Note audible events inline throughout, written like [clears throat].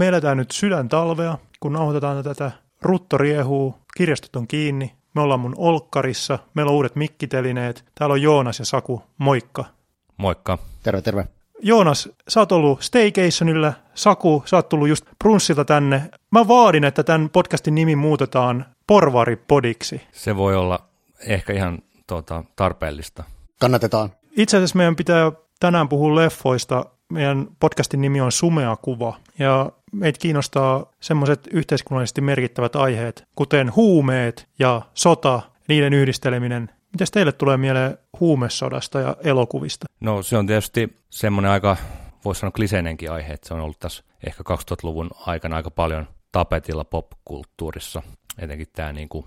Me eletään nyt sydän talvea, kun nauhoitetaan tätä. Rutto riehuu, kirjastot on kiinni, me ollaan mun olkkarissa, meillä on uudet mikkitelineet, täällä on Joonas ja Saku, moikka. Moikka. Terve, terve. Joonas, sä oot ollut staycationilla, Saku, sä oot tullut just Brunssilta tänne. Mä vaadin, että tämän podcastin nimi muutetaan Porvaripodiksi. Se voi olla ehkä ihan tuota, tarpeellista. Kannatetaan. Itse asiassa meidän pitää tänään puhua leffoista. Meidän podcastin nimi on Sumea kuva ja meitä kiinnostaa semmoiset yhteiskunnallisesti merkittävät aiheet, kuten huumeet ja sota, niiden yhdisteleminen. Mitäs teille tulee mieleen huumesodasta ja elokuvista? No se on tietysti semmoinen aika, voisi sanoa kliseinenkin aihe, että se on ollut tässä ehkä 2000-luvun aikana aika paljon tapetilla popkulttuurissa, etenkin tämä niin kuin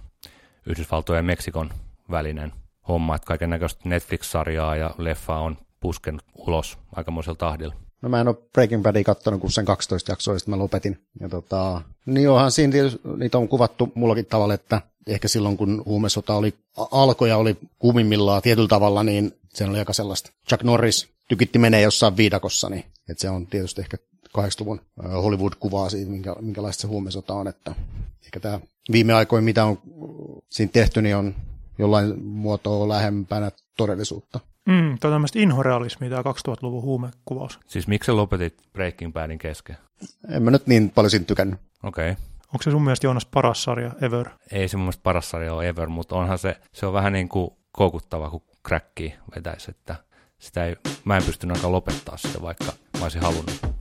Yhdysvaltojen ja Meksikon välinen homma, että kaiken näköistä Netflix-sarjaa ja leffaa on puskenut ulos aikamoisella tahdilla. No mä en ole Breaking Badia kattonut kuin sen 12 jaksoa, sitten mä lopetin. Ja tota, niin onhan siinä tietysti, niitä on kuvattu mullakin tavalla, että ehkä silloin kun huumesota oli, alkoi ja oli kuumimmillaan tietyllä tavalla, niin se oli aika sellaista. Chuck Norris tykitti menee jossain viidakossa, niin että se on tietysti ehkä 80-luvun Hollywood-kuvaa siitä, minkä, minkälaista se huumesota on, että ehkä tämä viime aikoina, mitä on siinä tehty, niin on jollain muotoa lähempänä todellisuutta. Mm, tämä on tämmöistä inhorealismia, tämä 2000-luvun huumekuvaus. Siis miksi sä lopetit Breaking Badin kesken? En mä nyt niin paljon siitä tykännyt. Okei. Okay. Onko se sun mielestä Joonas paras sarja ever? Ei se mun mielestä paras sarja ole ever, mutta onhan se, se on vähän niin kuin koukuttava, kun cracki vetäisi, että sitä ei, mä en pystynyt aika lopettaa sitä, vaikka mä olisin halunnut.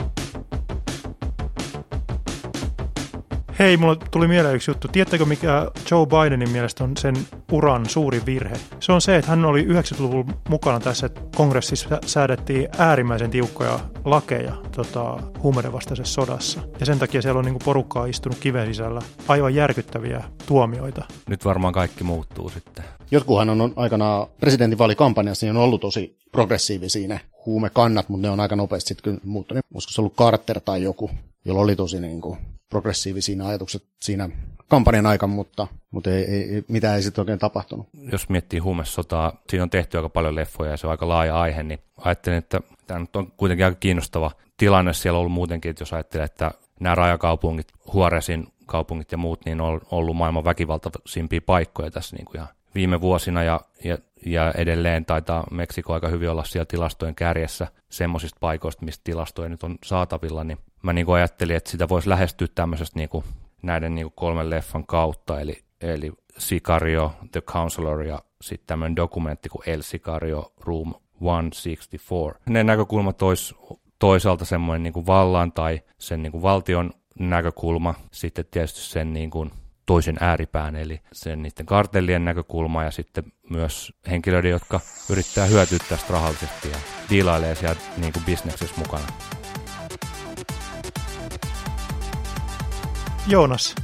Hei, mulla tuli mieleen yksi juttu. Tiedättekö, mikä Joe Bidenin mielestä on sen uran suuri virhe? Se on se, että hän oli 90-luvun mukana tässä, että kongressissa säädettiin äärimmäisen tiukkoja lakeja tota, huumeiden vastaisessa sodassa. Ja sen takia siellä on niin porukkaa istunut kiven sisällä. Aivan järkyttäviä tuomioita. Nyt varmaan kaikki muuttuu sitten. Jotkuhan on aikanaan presidentinvaalikampanjassa niin on ollut tosi progressiivisia ne huumekannat, mutta ne on aika nopeasti sitten muuttunut. Olisiko se ollut Carter tai joku, jolla oli tosi niin kuin progressiivisia ajatukset siinä kampanjan aikana, mutta, mutta ei, ei, mitään ei sitten oikein tapahtunut. Jos miettii huumesotaa, siinä on tehty aika paljon leffoja ja se on aika laaja aihe, niin ajattelin, että tämä nyt on kuitenkin aika kiinnostava tilanne siellä on ollut muutenkin, että jos ajattelee, että nämä rajakaupungit, Huoresin kaupungit ja muut, niin on ollut maailman väkivaltaisimpia paikkoja tässä niin kuin ihan viime vuosina ja, ja, ja edelleen taitaa Meksiko aika hyvin olla siellä tilastojen kärjessä semmoisista paikoista, mistä tilastoja nyt on saatavilla, niin mä niin kuin ajattelin, että sitä voisi lähestyä tämmöisestä niin kuin näiden niin kuin kolmen leffan kautta, eli, eli Sicario, The Counselor ja sitten tämmöinen dokumentti kuin El Sicario Room 164. Ne näkökulmat olisi toisaalta semmoinen niin kuin vallan tai sen niin kuin valtion näkökulma, sitten tietysti sen niin kuin toisen ääripään, eli sen niiden kartellien näkökulma ja sitten myös henkilöiden, jotka yrittää hyötyä tästä rahallisesti ja diilailee siellä niin kuin bisneksessä mukana. Joonas,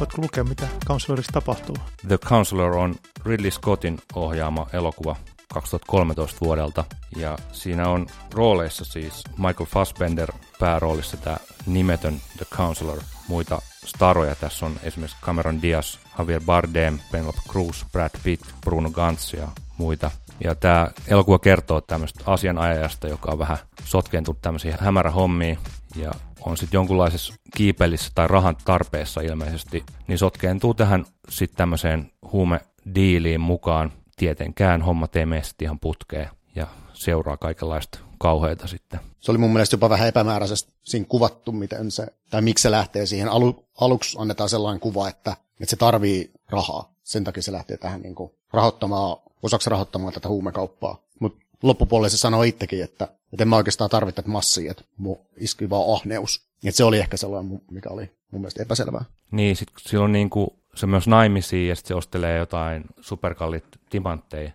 voitko lukea, mitä Counselorissa tapahtuu? The Counselor on Ridley Scottin ohjaama elokuva 2013 vuodelta. Ja siinä on rooleissa siis Michael Fassbender pääroolissa tämä nimetön The Counselor. Muita staroja tässä on esimerkiksi Cameron Diaz, Javier Bardem, Penelope Cruz, Brad Pitt, Bruno Gantz ja muita. Ja tämä elokuva kertoo tämmöistä asianajajasta, joka on vähän sotkeentunut tämmöisiin hämärähommiin ja on sitten jonkunlaisessa kiipelissä tai rahan tarpeessa ilmeisesti, niin sotkeentuu tähän sitten tämmöiseen huumediiliin mukaan. Tietenkään homma ei mene ihan putkeen ja seuraa kaikenlaista kauheita sitten. Se oli mun mielestä jopa vähän epämääräisesti siinä kuvattu, miten se, tai miksi se lähtee siihen. Alu, aluksi annetaan sellainen kuva, että, että se tarvii rahaa. Sen takia se lähtee tähän niin kuin rahoittamaan, osaksi rahoittamaan tätä huumekauppaa. Mutta loppupuolella se sanoi itsekin, että, että en mä oikeastaan tarvitse massia, että mu iski vaan ahneus. Et se oli ehkä sellainen, mikä oli mun mielestä epäselvää. Niin, sit silloin niin kuin, se myös naimisiin ja sitten se ostelee jotain superkallit timantteja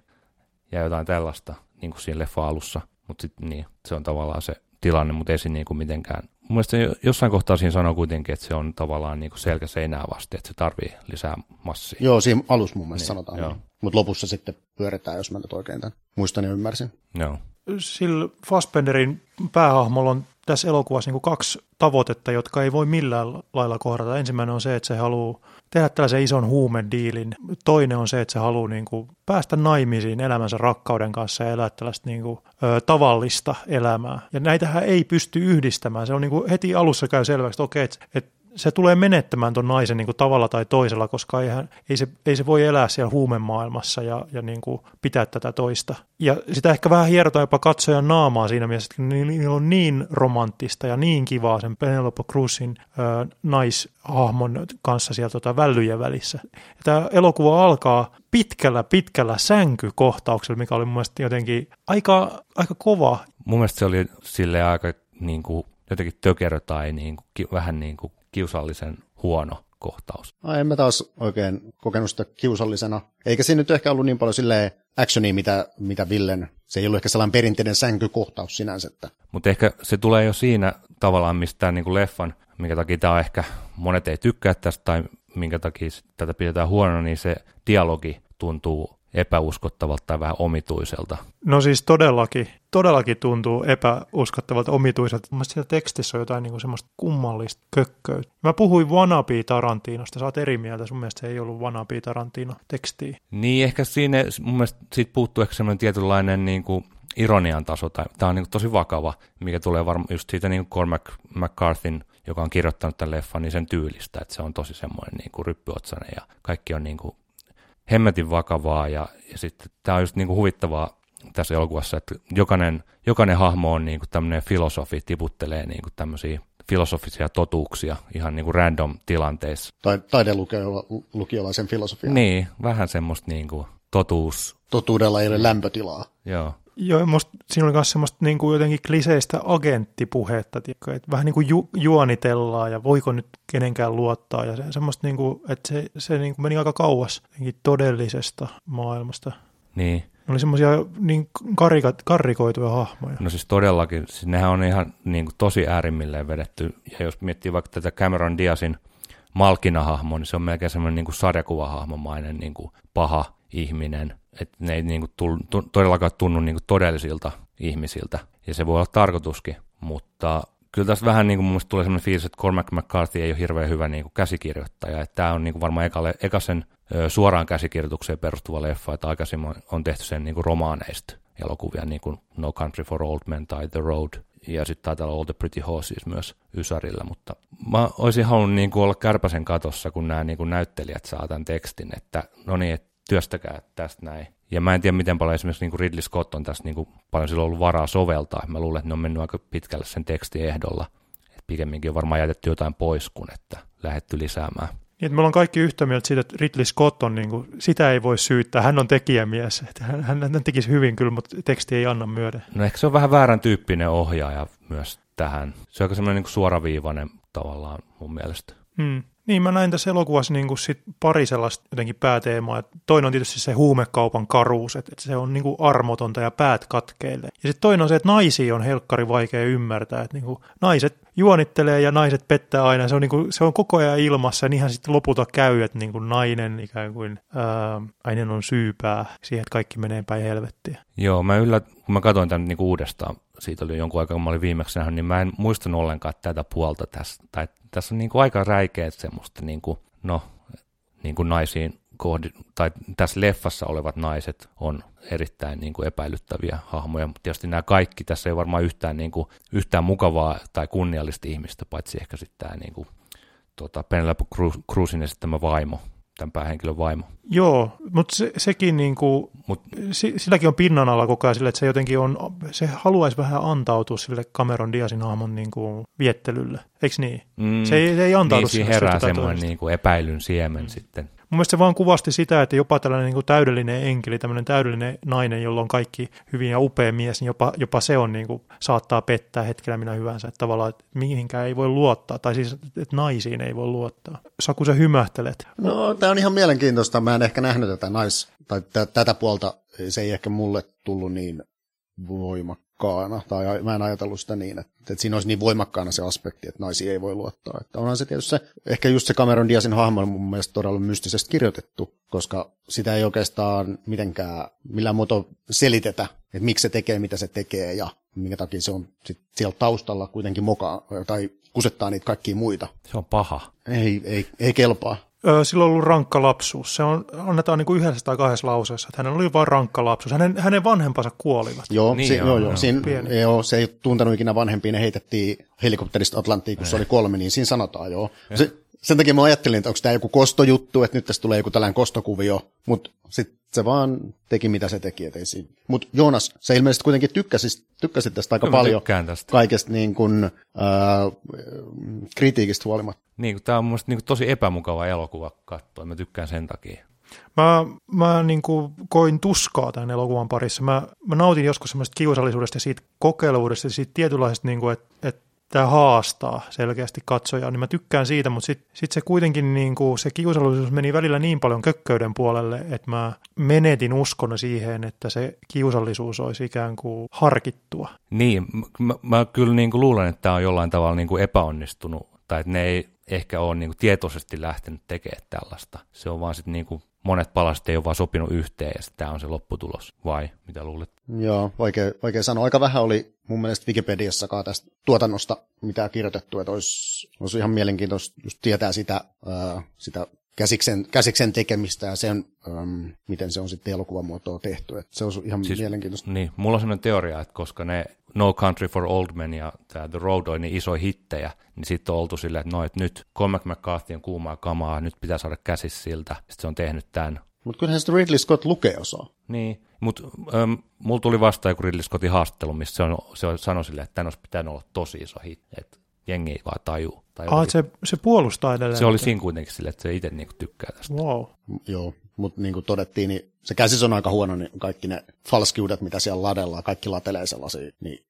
ja jotain tällaista niin kuin siinä leffa alussa. Mutta sitten niin, se on tavallaan se tilanne, mutta ei se niin kuin mitenkään. Mun mielestä jossain kohtaa siinä sanoo kuitenkin, että se on tavallaan niin kuin selkä seinää vasti, että se tarvii lisää massia. Joo, siinä alussa mun mielestä niin, sanotaan. Niin. Mutta lopussa sitten pyöritään, jos mä nyt oikein tämän muistan ja ymmärsin. Joo. Sillä Fassbenderin päähahmolla on tässä elokuvassa niin kuin kaksi tavoitetta, jotka ei voi millään lailla kohdata. Ensimmäinen on se, että se haluaa tehdä tällaisen ison huumediilin. Toinen on se, että se haluaa niin kuin päästä naimisiin elämänsä rakkauden kanssa ja elää tällaista niin kuin, ö, tavallista elämää. Ja näitähän ei pysty yhdistämään. Se on niin kuin heti alussa käy selväksi, että okei, että, että se tulee menettämään tuon naisen niin kuin tavalla tai toisella, koska eihän, ei, se, ei se voi elää siellä huumemaailmassa ja, ja niin kuin pitää tätä toista. Ja sitä ehkä vähän hierotaan jopa katsojan naamaa siinä mielessä, että niillä on niin romanttista ja niin kivaa sen Penelope Cruzin ö, naishahmon kanssa siellä tota vällyjen välissä. Ja tämä elokuva alkaa pitkällä, pitkällä sänkykohtauksella, mikä oli mun mielestä jotenkin aika, aika kova. Mun mielestä se oli sille aika niin kuin, jotenkin tökerö tai niin kuin, vähän niin kuin kiusallisen huono kohtaus. No, en mä taas oikein kokenut sitä kiusallisena. Eikä siinä nyt ehkä ollut niin paljon silleen actionia, mitä, mitä Villen. Se ei ollut ehkä sellainen perinteinen sänkykohtaus sinänsä. Mutta ehkä se tulee jo siinä tavallaan, mistä niin kuin leffan, minkä takia tämä ehkä monet ei tykkää tästä tai minkä takia tätä pidetään huonona, niin se dialogi tuntuu epäuskottavalta tai vähän omituiselta. No siis todellakin, todellakin tuntuu epäuskottavalta omituiselta. Mielestäni siinä tekstissä on jotain niin kuin semmoista kummallista kökköyttä. Mä puhuin Wannabe Tarantinosta, sä oot eri mieltä, sun mielestä se ei ollut Wannabe Tarantino tekstiin. Niin, ehkä siinä mun mielestä siitä puuttuu ehkä semmoinen tietynlainen niin kuin ironian taso, tai tämä on niin kuin tosi vakava, mikä tulee varmaan just siitä niin kuin Cormac McCarthyn joka on kirjoittanut tämän leffan, niin sen tyylistä, että se on tosi semmoinen niin kuin ryppyotsainen ja kaikki on niin kuin hemmetin vakavaa ja, ja sitten tämä on just niin kuin huvittavaa tässä elokuvassa, että jokainen, jokainen hahmo on niin kuin tämmöinen filosofi, tiputtelee niin kuin tämmöisiä filosofisia totuuksia ihan niin kuin random tilanteissa. Tai taidelukiolaisen filosofia. Niin, vähän semmoista niin kuin totuus. Totuudella ei ole lämpötilaa. Joo. Joo, musta siinä oli myös semmoista niin kuin jotenkin kliseistä agenttipuhetta, tiedätkö, että vähän niin kuin ju, juonitellaan ja voiko nyt kenenkään luottaa ja se, semmoista, niin kuin, että se, se niin kuin meni aika kauas todellisesta maailmasta. Niin. Ne oli semmoisia niin karika, karrikoituja hahmoja. No siis todellakin, siis nehän on ihan niin kuin tosi äärimmilleen vedetty. Ja jos miettii vaikka tätä Cameron Diazin Malkina-hahmoa, niin se on melkein semmoinen niin sarjakuvahahmomainen niin kuin paha ihminen että ne ei niin kuin tullu, todellakaan tunnu niin kuin todellisilta ihmisiltä, ja se voi olla tarkoituskin, mutta kyllä tässä vähän niin kuin mun tulee sellainen fiilis, että Cormac McCarthy ei ole hirveän hyvä niin kuin käsikirjoittaja, että tämä on niin kuin varmaan ekalle, eka sen ö, suoraan käsikirjoitukseen perustuva leffa, että aikaisemmin on tehty sen niin kuin romaaneista elokuvia, niin kuin No Country for Old Men tai The Road, ja sitten taitaa olla All the Pretty Horses myös Ysärillä, mutta mä olisin halunnut niin kuin olla kärpäsen katossa, kun nämä niin kuin näyttelijät saa tämän tekstin, että no niin, että työstäkää tästä näin. Ja mä en tiedä, miten paljon esimerkiksi niin kuin Ridley Scott on tässä niin kuin paljon sillä ollut varaa soveltaa. Mä luulen, että ne on mennyt aika pitkälle sen tekstiehdolla. Et pikemminkin on varmaan jätetty jotain pois, kun että lähetty lisäämään. Niin, että me ollaan kaikki yhtä mieltä siitä, että Ridley Scott on, niin kuin, sitä ei voi syyttää, hän on tekijämies. Että hän, hän, hän tekisi hyvin kyllä, mutta teksti ei anna myöden. No ehkä se on vähän väärän tyyppinen ohjaaja myös tähän. Se on aika semmoinen niin suoraviivainen tavallaan mun mielestä. Hmm. Niin, mä näin tässä elokuvassa niin kuin sit pari sellaista jotenkin pääteemaa. Toinen on tietysti se huumekaupan karuus, että se on niin kuin armotonta ja päät katkeille. Ja sitten toinen on se, että naisia on helkkari vaikea ymmärtää. Että niin kuin naiset juonittelee ja naiset pettää aina. Se on, niin kuin, se on koko ajan ilmassa ja niinhän sitten lopulta käy, että niin kuin nainen ikään kuin ää, ainen on syypää siihen, että kaikki menee päin helvettiä. Joo, mä yllä, kun mä katsoin tämän niin kuin uudestaan, siitä oli jonkun aikaa, kun mä olin viimeksi nähnyt, niin mä en muistanut ollenkaan tätä puolta tässä, tai tässä on niin kuin aika räikeä semmoista, niin kuin, no, niin kuin naisiin kohdi, tai tässä leffassa olevat naiset on erittäin niin kuin epäilyttäviä hahmoja, mutta tietysti nämä kaikki, tässä ei varmaan yhtään, niin kuin, yhtään mukavaa tai kunniallista ihmistä, paitsi ehkä sitten tämä niin kuin, tota, Penelope Cruzin esittämä vaimo, tämän päähenkilön vaimo. Joo, mutta se, sekin niin kuin, Mut, silläkin on pinnan alla koko ajan sille, että se jotenkin on, se haluaisi vähän antautua sille Cameron Diazin hahmon niin kuin viettelylle, eikö niin? Mm, se, ei, se ei antaudu niin, siinä herää semmoinen niin kuin epäilyn siemen mm. sitten. Mun mielestä se vaan kuvasti sitä, että jopa tällainen niin kuin täydellinen enkeli, tämmöinen täydellinen nainen, jolla on kaikki hyvin ja upea mies, niin jopa, jopa se on niin kuin, saattaa pettää hetkellä minä hyvänsä. Että tavallaan, että mihinkään ei voi luottaa, tai siis, että naisiin ei voi luottaa. Saku sä hymähtelet? No, tämä on ihan mielenkiintoista. Mä en ehkä nähnyt tätä nais, tai tätä puolta. Se ei ehkä mulle tullut niin voimakkaasti voimakkaana, tai mä en ajatellut sitä niin, että, että siinä olisi niin voimakkaana se aspekti, että naisia ei voi luottaa. Että onhan se tietysti se, ehkä just se Cameron Diazin hahmo on mun mielestä todella mystisesti kirjoitettu, koska sitä ei oikeastaan mitenkään millään muoto selitetä, että miksi se tekee, mitä se tekee, ja minkä takia se on sit siellä taustalla kuitenkin mokaa tai kusettaa niitä kaikkia muita. Se on paha. Ei, ei, ei kelpaa. Sillä on ollut rankka lapsuus. Se on, annetaan niin kuin yhdessä tai kahdessa lauseessa, että hänellä oli vain rankka lapsuus. Hänen, hänen vanhempansa kuolivat. Joo, Niin se, joo, joo, joo. joo. Siinä, Pieni. joo, se ei tuntenut ikinä vanhempia, ne heitettiin helikopterista Atlanttiin, kun se oli kolme, niin siinä sanotaan joo. Se, sen takia mä ajattelin, että onko tämä joku kostojuttu, että nyt tästä tulee joku tällainen kostokuvio, mutta sitten se vaan teki mitä se teki. Mutta Joonas, sä ilmeisesti kuitenkin tykkäsit, tykkäsit tästä aika Kyllä paljon tykkään tästä. kaikesta niin kun, äh, kritiikistä huolimatta. Niin, tämä on mun mielestä niin tosi epämukava elokuva katsoa. Mä tykkään sen takia. Mä, mä niin kuin koin tuskaa tämän elokuvan parissa. Mä, mä nautin joskus semmoista kiusallisuudesta ja siitä kokeiluudesta ja siitä tietynlaisesta, niin kuin, että, että tämä haastaa selkeästi katsojaa, niin mä tykkään siitä, mutta sitten sit se kuitenkin niin kuin, se kiusallisuus meni välillä niin paljon kökköyden puolelle, että mä menetin uskon siihen, että se kiusallisuus olisi ikään kuin harkittua. Niin, mä, mä kyllä niin kuin luulen, että tämä on jollain tavalla niin kuin epäonnistunut, tai että ne ei ehkä ole niin kuin tietoisesti lähtenyt tekemään tällaista. Se on vaan sitten niin kuin monet palaset ei ole vaan sopinut yhteen, ja tämä on se lopputulos. Vai mitä luulet? Joo, vaikea, vaikea sanoa. Aika vähän oli mun mielestä Wikipediassakaan tästä tuotannosta mitään kirjoitettu, että olisi, olisi ihan mielenkiintoista just tietää sitä, ää, sitä käsiksen, käsiksen tekemistä ja sen, äm, miten se on sitten elokuvamuotoa tehty. Että se olisi ihan siis, mielenkiintoista. Niin, mulla on sellainen teoria, että koska ne No Country for Old Men ja tämä The Road oli niin isoja hittejä, niin sitten on oltu silleen, että no, että nyt Cormac McCarthy on kuumaa kamaa, nyt pitää saada käsis siltä. Sitten se on tehnyt tämän. Mutta kyllähän sitä Ridley Scott lukee osaa. Niin, mutta ähm, mulla tuli vastaan joku Ridley Scottin haastattelu, missä se, on, se on, sanoi silleen, että tämän olisi pitänyt olla tosi iso hitti, että jengi ei vaan tajuu. Tai Ah, se, se puolustaa edelleen. se oli siinä kuitenkin silleen, että se itse niinku tykkää tästä. Wow. M- Joo, mutta niin kuin todettiin, niin se käsis on aika huono, niin kaikki ne falskiudet, mitä siellä ladellaan, kaikki latelee sellaisia, niin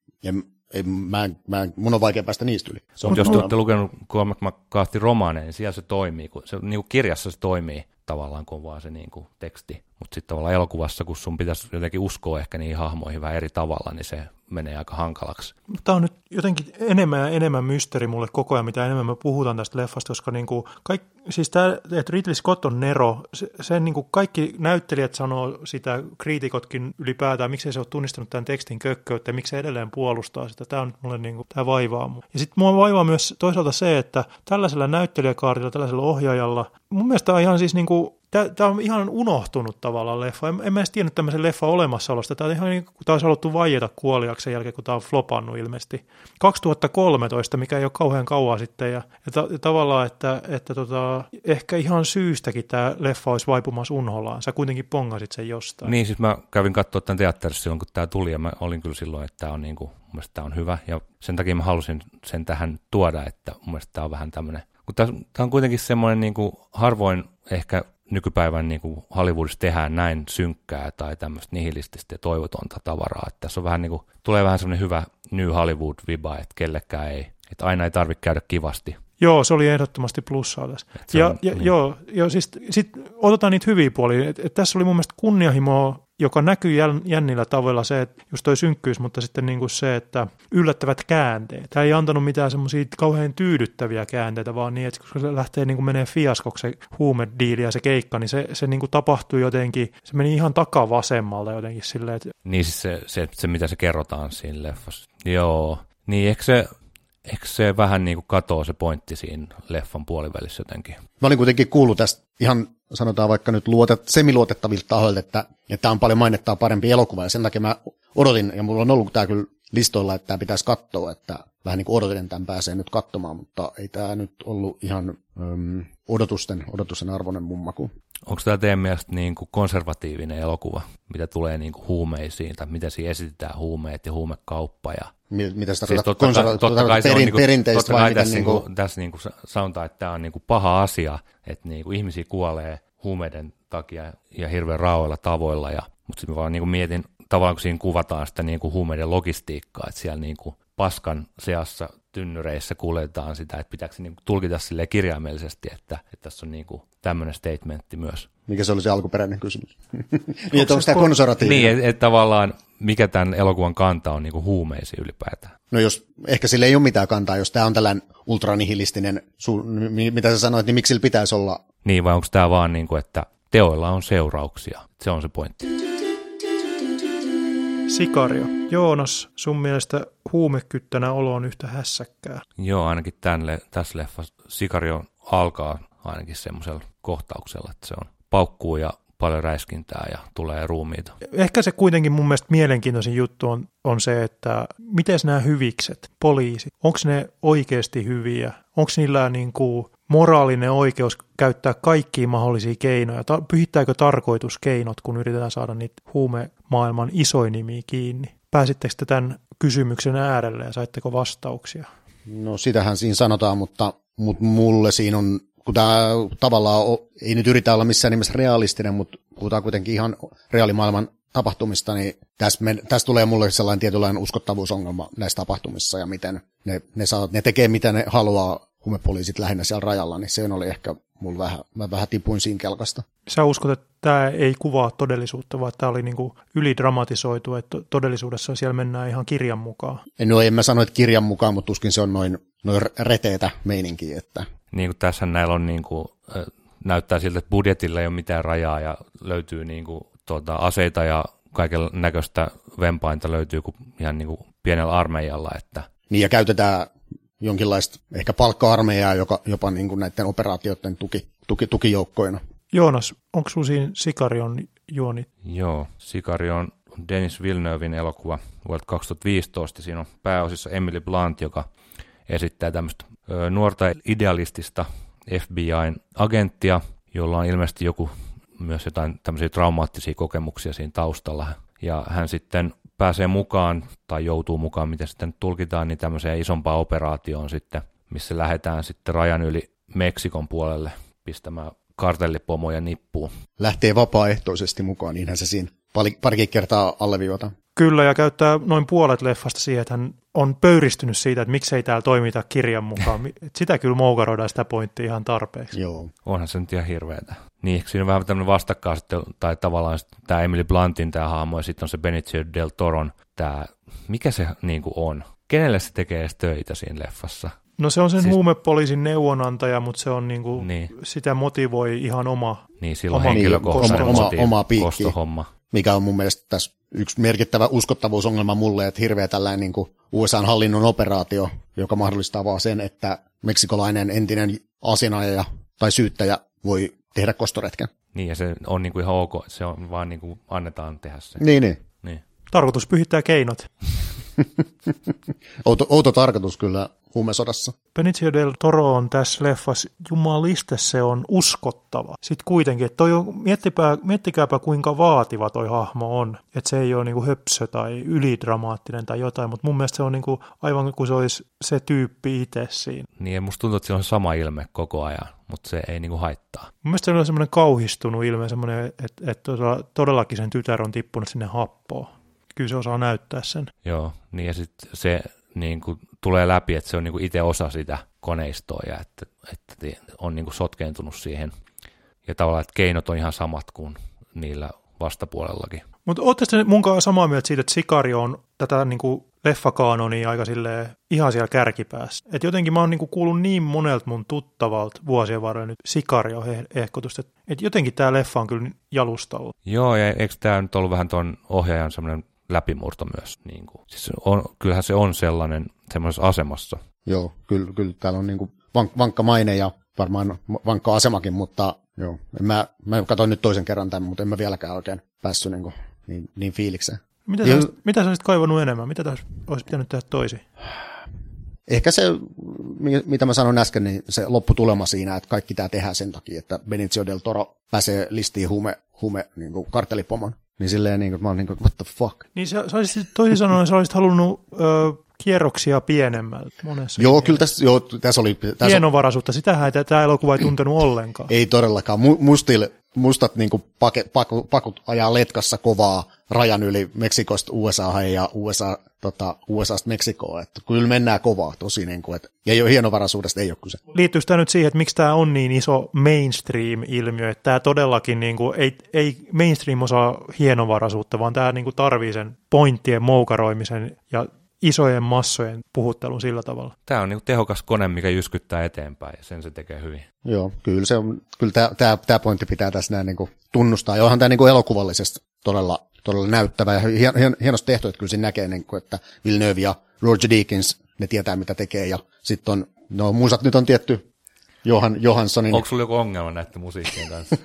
mä en, mä en, mun on vaikea päästä niistä yli. Se on Mutta jos te olette lukenut Cormac McCarthy romaaneja, niin siellä se toimii, kun se niinku kirjassa se toimii tavallaan, kun on vaan se niinku teksti. Mutta sitten tavallaan elokuvassa, kun sun pitäisi jotenkin uskoa ehkä niihin hahmoihin vähän eri tavalla, niin se menee aika hankalaksi. Tämä on nyt jotenkin enemmän ja enemmän mysteeri mulle koko ajan, mitä enemmän me puhutaan tästä leffasta, koska niin kuin kaik, siis tämä, että Ridley Scott on Nero, se, sen niin kuin kaikki näyttelijät sanoo sitä, kriitikotkin ylipäätään, miksei se ole tunnistanut tämän tekstin kökköyttä ja miksei edelleen puolustaa sitä. Tämä on mulle niin kuin, tämä vaivaa mua. Ja sitten mua vaivaa myös toisaalta se, että tällaisella näyttelijäkaartilla, tällaisella ohjaajalla, mun mielestä on ihan siis niin kuin, Tämä on ihan unohtunut tavallaan leffa. En, en mä edes tiennyt tämmöisen leffan olemassaolosta. Tämä on ihan niin kuin olisi haluttu vaieta kuoliaksi sen jälkeen, kun tämä on flopannut ilmeisesti. 2013, mikä ei ole kauhean kauan sitten. Ja, ja, ta, ja tavallaan, että, että tota, ehkä ihan syystäkin tämä leffa olisi vaipumassa unholaan. Sä kuitenkin pongasit sen jostain. Niin, siis mä kävin katsoa tämän teatterissa silloin, kun tämä tuli, ja mä olin kyllä silloin, että tämä on, niinku, mun mielestä tämä on hyvä, ja sen takia mä halusin sen tähän tuoda, että mun mielestä tämä on vähän tämmöinen, kun tämä on kuitenkin semmoinen niinku, harvoin ehkä nykypäivän niin kuin Hollywoodissa tehdään näin synkkää tai tämmöistä nihilististä ja toivotonta tavaraa. Että tässä on vähän niin kuin, tulee vähän semmoinen hyvä New Hollywood-viba, että kellekään ei, että aina ei tarvitse käydä kivasti. Joo, se oli ehdottomasti plussaa tässä. Ja, on- ja niin. joo, joo, siis sit otetaan niitä hyviä puolia. Et, et tässä oli mun mielestä kunnianhimoa, joka näkyy jännillä tavalla se, että just toi synkkyys, mutta sitten niin kuin se, että yllättävät käänteet. Tämä ei antanut mitään semmoisia kauhean tyydyttäviä käänteitä, vaan niin, että kun se lähtee niin kuin menee fiaskoksi se huumediili ja se keikka, niin se, se niin kuin tapahtui jotenkin, se meni ihan takavasemmalta jotenkin silleen, että Niin siis se, se, se mitä se kerrotaan siinä leffassa. Joo, niin ehkä se, ehkä se vähän niin kuin katoo se pointti siinä leffan puolivälissä jotenkin. Mä olin kuitenkin kuullut tästä ihan sanotaan vaikka nyt luotet, semiluotettavilta tahoilta, että, että tämä on paljon mainettaa parempi elokuva, ja sen takia mä odotin, ja mulla on ollut tämä kyllä listoilla, että tämä pitäisi katsoa, että vähän niin kuin odotin, tämän pääsee nyt katsomaan, mutta ei tämä nyt ollut ihan öm, odotusten, odotusten arvoinen mummaku. Onko tämä teidän mielestä niin kuin konservatiivinen elokuva, mitä tulee niin kuin huumeisiin, tai miten siinä esitetään huumeet ja huumekauppa ja Mitä sitä Siis totta, kai, totta kai perin, niinku, perinteistä totta vai kai miten tässä, niinku, tässä niinku sanotaan, että tämä on niinku paha asia, että niinku ihmisiä kuolee huumeiden takia ja hirveän raaoilla tavoilla. Ja, mutta sitten mä vaan niinku mietin, tavallaan kun siinä kuvataan sitä niinku huumeiden logistiikkaa, että siellä niinku paskan seassa tynnyreissä kuljetaan sitä, että pitääkö se niinku tulkita sille kirjaimellisesti, että, että tässä on niinku tämmöinen statementti myös. Mikä se oli se alkuperäinen kysymys. [laughs] niin, että onko se tämä kon- konservatiivinen? Niin, että et tavallaan mikä tämän elokuvan kanta on niinku huumeisiin ylipäätään. No jos, ehkä sille ei ole mitään kantaa, jos tämä on tällainen ultranihilistinen, su, mi- mitä sä sanoit, niin miksi sillä pitäisi olla Niin, vai onko tämä vaan niin kuin, että teoilla on seurauksia? Se on se pointti. Sikario. Joonas, sun mielestä huumekyttänä olo on yhtä hässäkkää. Joo, ainakin tämän tässä leffassa Sikario alkaa ainakin semmoisella kohtauksella, että se on paukkuu ja paljon räiskintää ja tulee ruumiita. Ehkä se kuitenkin mun mielestä mielenkiintoisin juttu on, on se, että miten nämä hyvikset, poliisit, onko ne oikeasti hyviä? Onko niillä niin kuin moraalinen oikeus käyttää kaikkia mahdollisia keinoja? Ta- pyhittääkö tarkoitus keinot, kun yritetään saada niitä huumemaailman isoin nimiä kiinni? Pääsittekö te tämän kysymyksen äärelle ja saitteko vastauksia? No sitähän siinä sanotaan, mutta, mutta mulle siinä on, kun tämä tavallaan on, ei nyt yritä olla missään nimessä realistinen, mutta puhutaan kuitenkin ihan reaalimaailman tapahtumista, niin tässä, me, tässä tulee mulle sellainen tietynlainen uskottavuusongelma näissä tapahtumissa ja miten ne, ne, saa, ne tekee mitä ne haluaa huumepoliisit lähinnä siellä rajalla, niin se oli ehkä mulla vähän, mä vähän tipuin siinä kelkasta. Sä uskot, että tämä ei kuvaa todellisuutta, vaan tämä oli niinku ylidramatisoitu, että todellisuudessa siellä mennään ihan kirjan mukaan. No en mä sano, että kirjan mukaan, mutta tuskin se on noin, noin reteetä meininkiä. Että... Niin kuin tässä näillä on niin kuin, näyttää siltä, että budjetilla ei ole mitään rajaa ja löytyy niin kuin, tuota, aseita ja kaiken näköistä vempainta löytyy kuin ihan niin kuin pienellä armeijalla. Että... Niin ja käytetään jonkinlaista ehkä palkka-armeijaa, joka, jopa niin kuin näiden operaatioiden tuki, tuki, tukijoukkoina. Joonas, onko sinulla siinä Sikarion juoni? Joo, Sikarion on Dennis Villeneuvein elokuva vuodelta 2015. Siinä on pääosissa Emily Blunt, joka esittää tämmöistä nuorta idealistista FBIn agenttia, jolla on ilmeisesti joku myös jotain tämmöisiä traumaattisia kokemuksia siinä taustalla. Ja hän sitten pääsee mukaan tai joutuu mukaan, miten sitten tulkitaan, niin tämmöiseen isompaan operaatioon sitten, missä lähdetään sitten rajan yli Meksikon puolelle pistämään kartellipomoja nippuun. Lähtee vapaaehtoisesti mukaan, niinhän se siinä parikin kertaa alleviivata. Kyllä, ja käyttää noin puolet leffasta siihen, että hän on pöyristynyt siitä, että miksei täällä toimita kirjan mukaan. [laughs] Sitä kyllä moukaroidaan sitä pointtia ihan tarpeeksi. Joo. Onhan se nyt ihan hirveetä. Niin, siinä on vähän tämmöinen vastakkainasettelu, tai tavallaan tämä Emily Bluntin tämä hahmo, ja sitten on se Benicio del Toron tämä, mikä se niin kuin on? Kenelle se tekee edes töitä siinä leffassa? No se on sen siis... huumepoliisin neuvonantaja, mutta se on niinku, niin. sitä motivoi ihan oma Niin, silloin oma, henkilökohtainen oma, oma, oma piikki, kostohomma. Mikä on mun mielestä tässä yksi merkittävä uskottavuusongelma mulle, että hirveä tällainen niin kuin USA-hallinnon operaatio, joka mahdollistaa vaan sen, että meksikolainen entinen asianajaja tai syyttäjä voi tehdä kostoretken. Niin, ja se on niin kuin ihan ok, se on vaan niin kuin annetaan tehdä se. Niin, niin. niin. Tarkoitus pyhittää keinot. [laughs] outo, outo tarkoitus kyllä huumesodassa. Benicio del Toro on tässä leffassa, jumaliste se on uskottava. Sitten kuitenkin, että toi on, miettikää, miettikääpä kuinka vaativa toi hahmo on. Että se ei ole niinku höpsö tai ylidramaattinen tai jotain, mutta mun mielestä se on niinku aivan kuin se olisi se tyyppi itse siinä. Niin, ja musta tuntuu, että se on sama ilme koko ajan, mutta se ei niinku haittaa. Mun mielestä se on semmoinen kauhistunut ilme, semmoinen, että, että todellakin sen tytär on tippunut sinne happoon. Kyllä se osaa näyttää sen. Joo, niin ja sitten se niin kuin tulee läpi, että se on niin kuin itse osa sitä koneistoa ja että, että on niin kuin sotkeentunut siihen. Ja tavallaan, että keinot on ihan samat kuin niillä vastapuolellakin. Mutta ootte mun kanssa samaa mieltä siitä, että Sikario on tätä niin kuin leffakaanonia aika silleen ihan siellä kärkipäässä. Et jotenkin mä oon niinku kuullut niin monelta mun tuttavalta vuosien varrella nyt Sikario ehkotusta, että et jotenkin tämä leffa on kyllä jalustalla. Joo, ja eikö tämä nyt ollut vähän tuon ohjaajan semmoinen läpimurto myös. Niin kuin. Siis on, kyllähän se on sellainen semmoisessa asemassa. Joo, kyllä, kyllä täällä on niin kuin vank, vankka maine ja varmaan vankka asemakin, mutta joo, en mä, mä katsoin nyt toisen kerran tämän, mutta en mä vieläkään oikein päässyt niin, kuin, niin, niin fiilikseen. Mitä sä, olisit, mitä sä olisit kaivannut enemmän? Mitä tässä olisi pitänyt tehdä toisin? Ehkä se, mitä mä sanoin äsken, niin se lopputulema siinä, että kaikki tämä tehdään sen takia, että Benicio del Toro pääsee listiin huume, huume niin kuin kartelipomon. Niin silleen, niin kuin, mä oon niin kuin, what the fuck? Niin sä, sä olisit, toisin sanoen sä olisit halunnut ö, kierroksia pienemmältä monessa. Joo, kyllä tässä, joo, tässä oli... Tässä Hienovaraisuutta, sitähän tämä elokuva ei tuntenut ollenkaan. Ei todellakaan. Mustil, mustat niin kuin pake, paku, pakut ajaa letkassa kovaa rajan yli Meksikosta USA ja USA, tota, USAsta Meksikoon. Että kyllä mennään kovaa tosi. Niin kuin, että, ja jo hienovaraisuudesta ei ole kyse. Liittyykö tämä nyt siihen, että miksi tämä on niin iso mainstream-ilmiö, että tämä todellakin niin kuin, ei, ei mainstream osaa hienovaraisuutta, vaan tämä niin kuin tarvii sen pointtien moukaroimisen ja isojen massojen puhuttelun sillä tavalla. Tämä on niin tehokas kone, mikä jyskyttää eteenpäin ja sen se tekee hyvin. Joo, kyllä, se on, kyllä tämä, tämä, tämä pointti pitää tässä näin niin kuin tunnustaa. Ja onhan tämä niin kuin elokuvallisesti todella todella näyttävä ja hien, hien, hienosti tehty, että kyllä siinä näkee, niin kuin, että Villeneuve ja Roger Deakins, ne tietää mitä tekee ja sitten on, no muisat nyt on tietty Johan, Johanssonin. Onko sulla joku ongelma näiden musiikkien kanssa?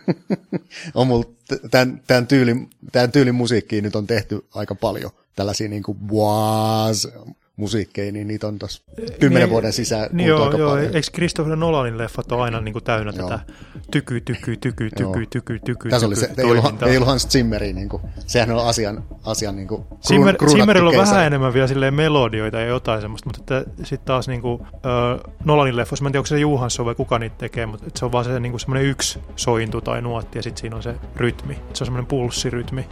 [laughs] on mulla tämän, tämän, tyylin, tämän tyylin musiikkiin nyt on tehty aika paljon. Tällaisia niin kuin was musiikkeja, niin niitä on tuossa kymmenen niin, vuoden sisään niin joo, aika joo, paljon. Eikö Christopher Nolanin leffat ole aina niin kuin täynnä joo. tätä tyky, tyky, tyky, tyky, tyky, tyky, Tässä oli se, ei ollut, ei ollut Hans Zimmeri, niin kuin, sehän on asian, asian niin kuin Zimmer, Zimmerillä on vähän enemmän vielä silleen melodioita ja jotain semmoista, mutta sitten taas niin kuin, uh, Nolanin leffoissa, mä en tiedä, onko se Johansson vai kuka niitä tekee, mutta se on vaan se, niin kuin semmoinen yksi sointu tai nuotti ja sitten siinä on se rytmi. Se on semmoinen pulssirytmi.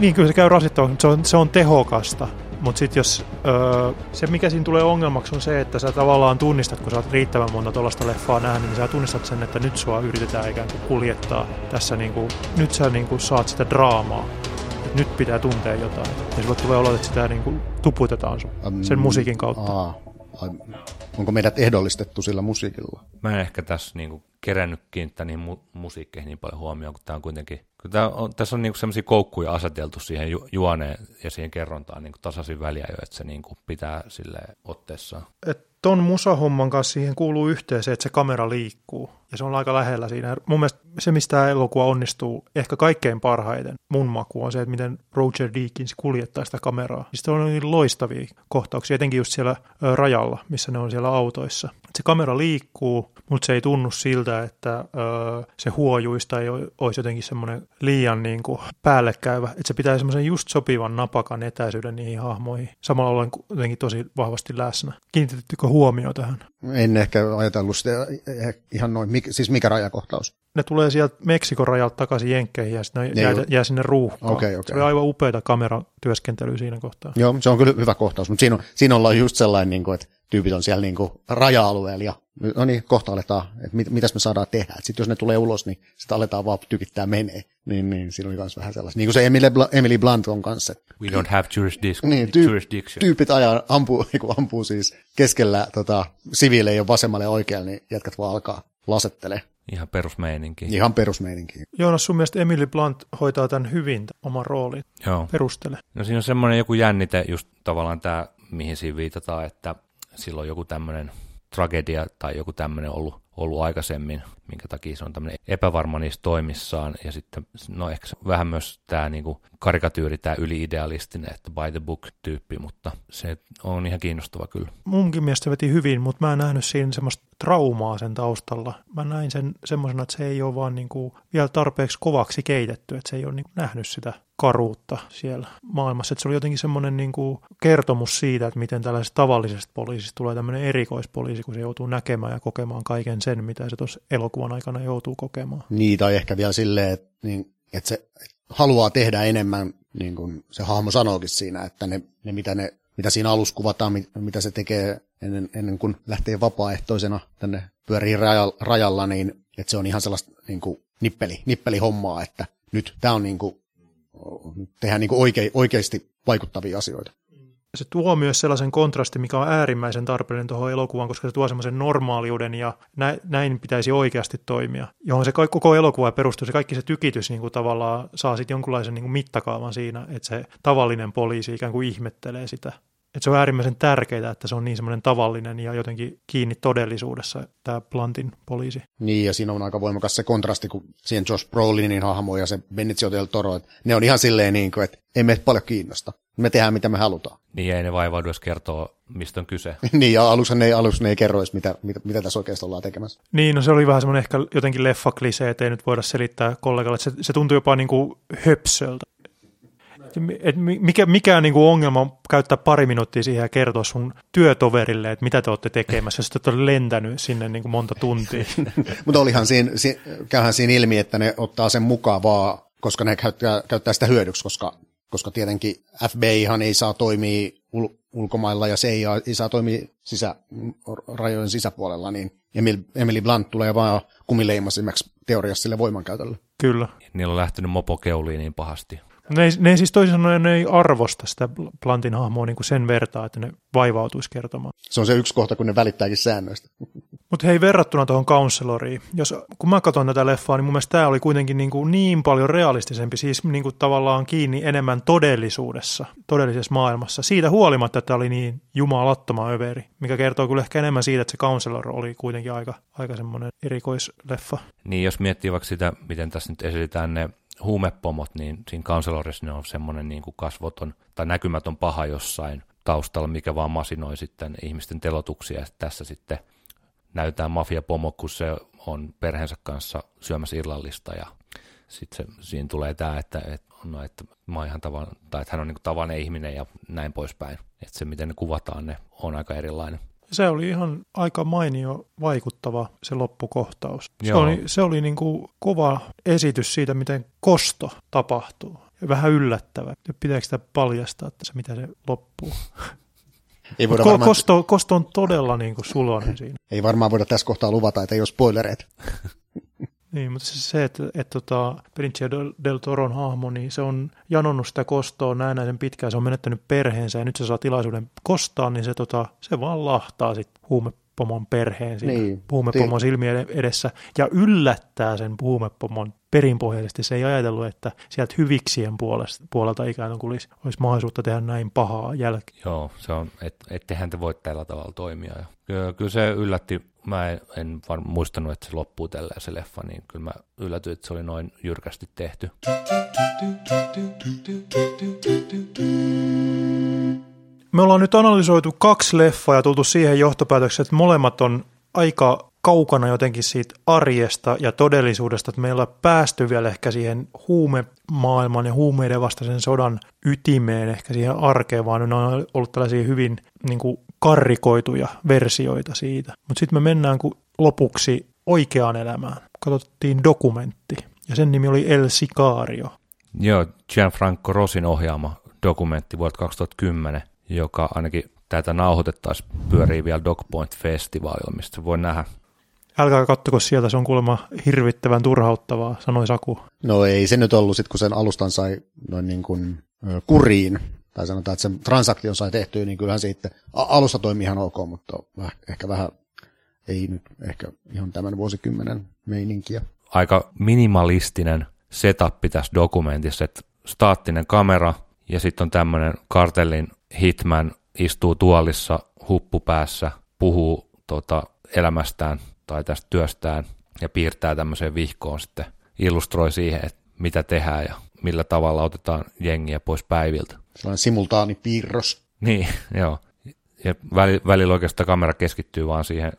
Niin, kyllä se käy rasittavaksi, se on, se on tehokasta mutta sitten jos öö, se, mikä siinä tulee ongelmaksi, on se, että sä tavallaan tunnistat, kun sä oot riittävän monta tuollaista leffaa nähnyt, niin sä tunnistat sen, että nyt sua yritetään ikään kuin kuljettaa tässä, niin kuin, nyt sä niin kuin saat sitä draamaa. Et nyt pitää tuntea jotain. Ja sulle tulee olo, että sitä niin kuin tuputetaan sun, sen musiikin kautta. Aa, onko meidät ehdollistettu sillä musiikilla? Mä en ehkä tässä niin kuin kerännyt kiinnittää niihin mu- musiikkeihin niin paljon huomioon, kun tämä on kuitenkin, kun tää on, tässä on niin sellaisia koukkuja aseteltu siihen ju- juoneen ja siihen kerrontaan niin tasaisin väliä jo, että se niin kuin pitää sille otteessaan. Et ton musahomman kanssa siihen kuuluu yhteen se, että se kamera liikkuu. Ja se on aika lähellä siinä. Mun mielestä se, mistä elokuva onnistuu ehkä kaikkein parhaiten, mun maku, on se, että miten Roger Deakins kuljettaa sitä kameraa. Sitten on niin loistavia kohtauksia, etenkin just siellä rajalla, missä ne on siellä autoissa. Se kamera liikkuu, mutta se ei tunnu siltä, että öö, se huojuista ei olisi jotenkin semmoinen liian niin kuin päällekäyvä. Että se pitää semmoisen just sopivan napakan etäisyyden niihin hahmoihin. Samalla olen jotenkin tosi vahvasti läsnä. Kiinnitettekö huomioon tähän? En ehkä ajatellut sitä ihan noin. Mik, siis mikä rajakohtaus? Ne tulee sieltä Meksikon rajalta takaisin Jenkkeihin ja sitten ne jää, jää sinne ruuhkaan. Okay, okay. Se oli aivan upeata kameratyöskentelyä siinä kohtaa. Joo, se on kyllä hyvä kohtaus, mutta siinä, on, siinä ollaan just sellainen, niin kuin, että tyypit on siellä niin kuin raja-alueella ja no niin, kohta aletaan, että mit, mitäs me saadaan tehdä. Sitten jos ne tulee ulos, niin sitten aletaan vaan tykittää menee. Niin, niin siinä oli myös vähän sellaista. Niin kuin se Emily, Bl- Emily Blunt on kanssa. We don't have jurisdiction. Niin, tyy- jurisdiction. Tyypit ajaa, ampuu, [laughs] ampuu siis keskellä tota, siviilejä jo vasemmalle ja oikealle, niin jätkät vaan alkaa lasettelee. Ihan perusmeininki. Ihan perusmeininki. Joonas, sun mielestä Emily Blunt hoitaa tämän hyvin, oman roolin. Joo. Perustele. No siinä on semmoinen joku jännite, just tavallaan tämä, mihin siinä viitataan, että silloin joku tämmöinen tragedia tai joku tämmöinen ollut, ollut aikaisemmin, minkä takia se on tämmöinen epävarma niissä toimissaan. Ja sitten, no ehkä vähän myös tämä niinku karikatyyri, tämä yliidealistinen, että by the book-tyyppi, mutta se on ihan kiinnostava kyllä. Munkin mielestä veti hyvin, mutta mä en nähnyt siinä semmoista traumaa sen taustalla. Mä näin sen semmoisena, että se ei ole vaan niinku vielä tarpeeksi kovaksi keitetty, että se ei ole niinku nähnyt sitä karuutta siellä maailmassa. Että se oli jotenkin semmoinen niin kuin kertomus siitä, että miten tällaisesta tavallisesta poliisista tulee tämmöinen erikoispoliisi, kun se joutuu näkemään ja kokemaan kaiken sen, mitä se tuossa elokuvan aikana joutuu kokemaan. Niin, tai ehkä vielä silleen, että, niin, että se haluaa tehdä enemmän, niin kuin se hahmo sanookin siinä, että ne, ne mitä, ne, mitä siinä alussa kuvataan, mitä se tekee ennen, ennen kuin lähtee vapaaehtoisena tänne pyörii rajalla, niin että se on ihan sellaista niin kuin nippeli, nippeli hommaa, että nyt tämä on niin kuin tehdä niin oike, oikeasti vaikuttavia asioita. Se tuo myös sellaisen kontrastin, mikä on äärimmäisen tarpeellinen tuohon elokuvaan, koska se tuo semmoisen normaaliuden ja näin pitäisi oikeasti toimia, johon se koko elokuva perustuu. Se kaikki se tykitys niin kuin tavallaan saa sitten jonkunlaisen niin kuin mittakaavan siinä, että se tavallinen poliisi ikään kuin ihmettelee sitä että se on äärimmäisen tärkeää, että se on niin semmoinen tavallinen ja jotenkin kiinni todellisuudessa tämä Plantin poliisi. Niin, ja siinä on aika voimakas se kontrasti, kun siihen Josh Brolinin hahmo ja se Benicio del Toro, että ne on ihan silleen niin kuin, että ei meitä paljon kiinnosta. Me tehdään, mitä me halutaan. Niin, ei ne vaivaudu edes kertoa, mistä on kyse. [laughs] niin, ja alussa ne, alussa ne ei kerro edes, mitä, mitä, mitä tässä oikeasti ollaan tekemässä. Niin, no se oli vähän semmoinen ehkä jotenkin leffaklisee, että ei nyt voida selittää kollegalle, että se, se tuntui jopa niin kuin höpsöltä et mikä, mikä on niin kuin ongelma käyttää pari minuuttia siihen ja kertoa sun työtoverille, että mitä te olette tekemässä, jos te olette lentänyt sinne niin kuin monta tuntia. [laughs] Mutta olihan siinä, si, käyhän siinä ilmi, että ne ottaa sen mukaan vaan, koska ne käyttää, käyttää sitä hyödyksi, koska, koska tietenkin FBIhan ei saa toimia ul, ulkomailla ja CIA ei saa toimia sisä, rajojen sisäpuolella, niin Emil, Emily Blunt tulee vaan kumileimasimeksi teoriassa sille voimankäytölle. Kyllä. Niillä on lähtenyt mopokeuliin niin pahasti. Ne ei, ne ei siis toisin sanoen ne ei arvosta sitä Plantin hahmoa niin kuin sen vertaa, että ne vaivautuisi kertomaan. Se on se yksi kohta, kun ne välittääkin säännöistä. Mutta hei, verrattuna tuohon Counseloriin, jos, kun mä katson tätä leffaa, niin mun mielestä tämä oli kuitenkin niin, kuin niin paljon realistisempi, siis niin kuin tavallaan kiinni enemmän todellisuudessa, todellisessa maailmassa. Siitä huolimatta, että tämä oli niin jumalattoma överi, mikä kertoo kyllä ehkä enemmän siitä, että se Counselor oli kuitenkin aika, aika semmoinen erikoisleffa. Niin, jos miettii vaikka sitä, miten tässä nyt esitetään ne huumepomot, niin siinä Counselorissa ne on semmoinen niin kuin kasvoton tai näkymätön paha jossain taustalla, mikä vaan masinoi sitten ihmisten telotuksia. Tässä sitten näytetään mafiapomo, kun se on perheensä kanssa syömässä illallista ja sitten siinä tulee tämä, että, että, no, että mä ihan tavan, tai että hän on niin tavallinen ihminen ja näin poispäin. Että se, miten ne kuvataan, ne on aika erilainen. Se oli ihan aika mainio vaikuttava se loppukohtaus. Se Joo. oli, se oli niin kuin kova esitys siitä, miten kosto tapahtuu. Ja vähän yllättävä. Pitääkö sitä paljastaa, että se mitä se loppuu? [laughs] Ei voida Ko- varmaan... kosto, kosto on todella niin kuin sulonen siinä. Ei varmaan voida tässä kohtaa luvata, että ei ole spoilereita. [laughs] Niin, mutta se, se että, että, että tota, Benicio del Toron hahmo, niin se on janonnut sitä kostoa näennäisen pitkään, se on menettänyt perheensä ja nyt se saa tilaisuuden kostaa, niin se, tota, se vaan lahtaa sitten huumepomon perheen siinä niin, huumepomon silmien edessä ja yllättää sen huumepomon perinpohjaisesti. Se ei ajatellut, että sieltä hyviksien puolesta, puolelta ikään kuin olisi, olisi mahdollisuutta tehdä näin pahaa jälkeen. Joo, se on, että ettehän te voi tällä tavalla toimia. Ja kyllä, kyllä se yllätti mä en, en var, muistanut, että se loppuu tällä se leffa, niin kyllä mä yllätyin, että se oli noin jyrkästi tehty. Me ollaan nyt analysoitu kaksi leffaa ja tultu siihen johtopäätökseen, että molemmat on aika kaukana jotenkin siitä arjesta ja todellisuudesta, että meillä on päästy vielä ehkä siihen huumemaailman ja huumeiden vastaisen sodan ytimeen, ehkä siihen arkeen, vaan ne on ollut tällaisia hyvin niin kuin karrikoituja versioita siitä. Mutta sitten me mennään kun lopuksi oikeaan elämään. Katsottiin dokumentti, ja sen nimi oli El Sicario. Joo, Gianfranco Rosin ohjaama dokumentti vuodelta 2010, joka ainakin tätä nauhoitettaisiin pyörii vielä DocPoint-festivaalilla, mistä voi nähdä Älkää kattoko sieltä, se on kuulemma hirvittävän turhauttavaa, sanoi Saku. No ei se nyt ollut sit, kun sen alustan sai noin niin kuin kuriin, tai sanotaan, että sen transaktion sai tehtyä, niin kyllähän se itse alussa toimi ihan ok, mutta ehkä vähän ei nyt ehkä ihan tämän vuosikymmenen meininkiä. Aika minimalistinen setup tässä dokumentissa, että staattinen kamera ja sitten on tämmöinen kartellin hitman istuu tuolissa huppupäässä, puhuu tota, elämästään tai tästä työstään ja piirtää tämmöiseen vihkoon sitten, illustroi siihen, että mitä tehdään ja millä tavalla otetaan jengiä pois päiviltä. Sellainen simultaanipiirros. Niin, [laughs] joo. Ja välillä oikeastaan kamera keskittyy vaan siihen,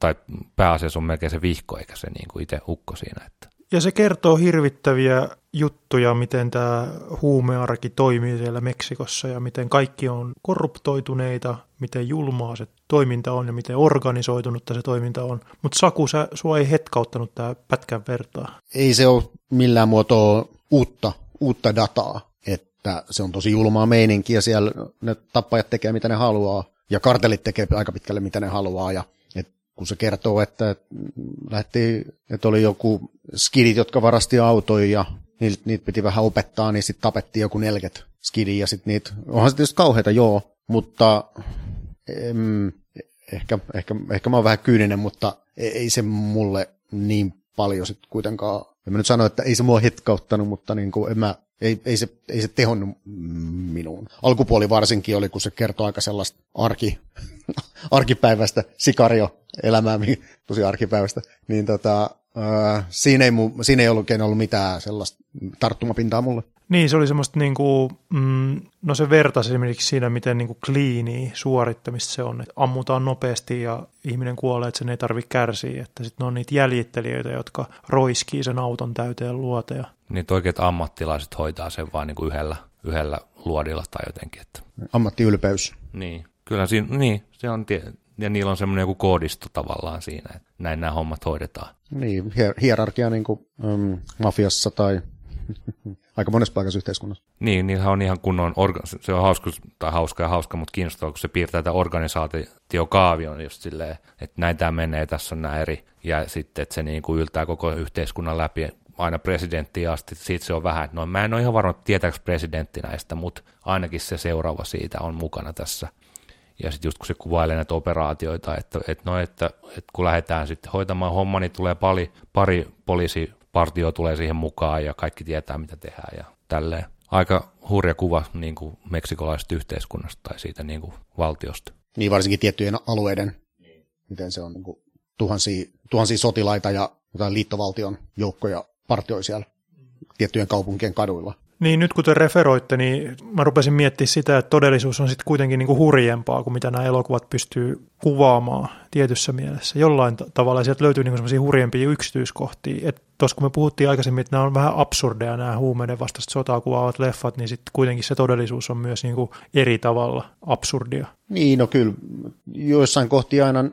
tai pääasiassa on melkein se vihko, eikä se niin kuin itse hukko siinä. Että. Ja se kertoo hirvittäviä juttuja, miten tämä huumearki toimii siellä Meksikossa ja miten kaikki on korruptoituneita, miten julmaa se toiminta on ja miten organisoitunutta se toiminta on. Mutta Saku, sä, sua ei hetkauttanut tämä pätkän vertaa. Ei se ole millään muotoa uutta, uutta dataa, että se on tosi julmaa meininkiä, siellä. Ne tappajat tekee mitä ne haluaa ja kartelit tekee aika pitkälle mitä ne haluaa ja et kun se kertoo, että lähti, että oli joku skidit, jotka varasti autoja ja niitä, niitä piti vähän opettaa, niin sitten tapettiin joku 40 skidi ja sitten niitä, onhan se tietysti kauheita joo, mutta em, ehkä, ehkä, ehkä mä oon vähän kyyninen, mutta ei se mulle niin paljon sitten kuitenkaan, en mä nyt sano, että ei se mua hetkauttanut, mutta niin kuin en mä, ei, ei, se, ei se tehonnut minuun. Alkupuoli varsinkin oli, kun se kertoo aika sellaista arki, [laughs] arkipäivästä sikario-elämää, tosi arkipäivästä, niin tota, siinä, ei, siinä ei ollut, ollut mitään sellaista tarttumapintaa mulle. Niin, se oli semmoista niin kuin, mm, no se vertasi esimerkiksi siinä, miten niin kliini suorittamista se on, että ammutaan nopeasti ja ihminen kuolee, että sen ei tarvitse kärsiä, että sitten on niitä jäljittelijöitä, jotka roiskii sen auton täyteen luoteja. Niin oikeat ammattilaiset hoitaa sen vaan niin kuin yhdellä, yhdellä luodilla tai jotenkin. Että... Ammattiylpeys. Niin, kyllä siinä, niin, se on, ja niillä on semmoinen joku koodisto tavallaan siinä, että näin nämä hommat hoidetaan. Niin, hierarkia niin kuin um, mafiassa tai aika monessa paikassa yhteiskunnassa. Niin, niillähän on ihan kunnon, orga- se on hauska, tai hauska ja hauska, mutta kiinnostavaa, kun se piirtää tätä organisaatiokaavion just silleen, että näin tämä menee, tässä on nämä eri, ja sitten, että se niin kuin yltää koko yhteiskunnan läpi aina presidenttiin asti, siitä se on vähän, no mä en ole ihan varma, tietääkö presidentti näistä, mutta ainakin se seuraava siitä on mukana tässä. Ja sitten just kun se kuvailee näitä operaatioita, että, että, no, että, että kun lähdetään sitten hoitamaan homma, niin tulee pari, pari poliisipartio tulee siihen mukaan ja kaikki tietää, mitä tehdään ja tälleen. Aika hurja kuva niin kuin meksikolaisesta yhteiskunnasta tai siitä niin kuin valtiosta. Niin varsinkin tiettyjen alueiden, miten se on niin kuin tuhansia, tuhansia sotilaita ja liittovaltion joukkoja partioi siellä tiettyjen kaupunkien kaduilla. Niin nyt kun te referoitte, niin mä rupesin miettimään sitä, että todellisuus on sitten kuitenkin niin kuin hurjempaa kuin mitä nämä elokuvat pystyy kuvaamaan tietyssä mielessä. Jollain tavalla sieltä löytyy niin semmoisia hurjempia yksityiskohtia. Tuossa kun me puhuttiin aikaisemmin, että nämä on vähän absurdeja nämä huumeiden vastaista sotaa kuvaavat leffat, niin sitten kuitenkin se todellisuus on myös niin kuin eri tavalla absurdia. Niin, no kyllä joissain kohti aina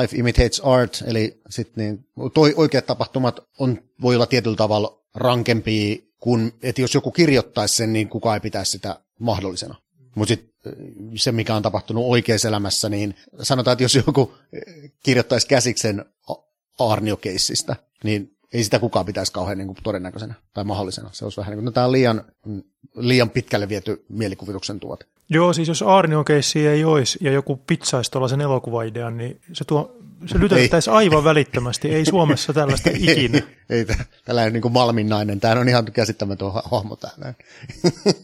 life imitates art, eli sitten niin, toi oikeat tapahtumat on, voi olla tietyllä tavalla rankempia kuin, että jos joku kirjoittaisi sen, niin kukaan ei pitäisi sitä mahdollisena. Mutta sitten se, mikä on tapahtunut oikeassa elämässä, niin sanotaan, että jos joku kirjoittaisi käsiksen Arnio-keissistä, niin ei sitä kukaan pitäisi kauhean niin kuin todennäköisenä tai mahdollisena. Se olisi vähän niin kuin, no, tämä on liian, liian pitkälle viety mielikuvituksen tuote. Joo, siis jos Arnion keissi ei olisi ja joku pizzaisi tuollaisen elokuvaidean, niin se, tuo, se lytättäisiin aivan välittömästi. Ei Suomessa tällaista [laughs] ikinä. ei, tällainen niin kuin Malmin nainen. Tämä on ihan käsittämätön hahmo täällä.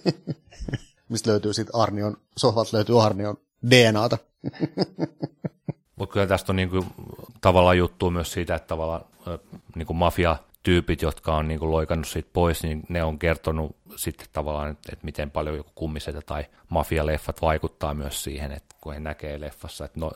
[laughs] Mistä löytyy sitten Arnion, sohvalta löytyy Arnion DNAta. [laughs] Mutta kyllä tästä on niinku tavallaan juttu myös siitä, että tavallaan niinku mafia-tyypit, jotka on niinku loikannut siitä pois, niin ne on kertonut sitten tavallaan, että, että miten paljon joku kummisetä tai mafialeffat vaikuttaa myös siihen, että kun he näkee leffassa, että no,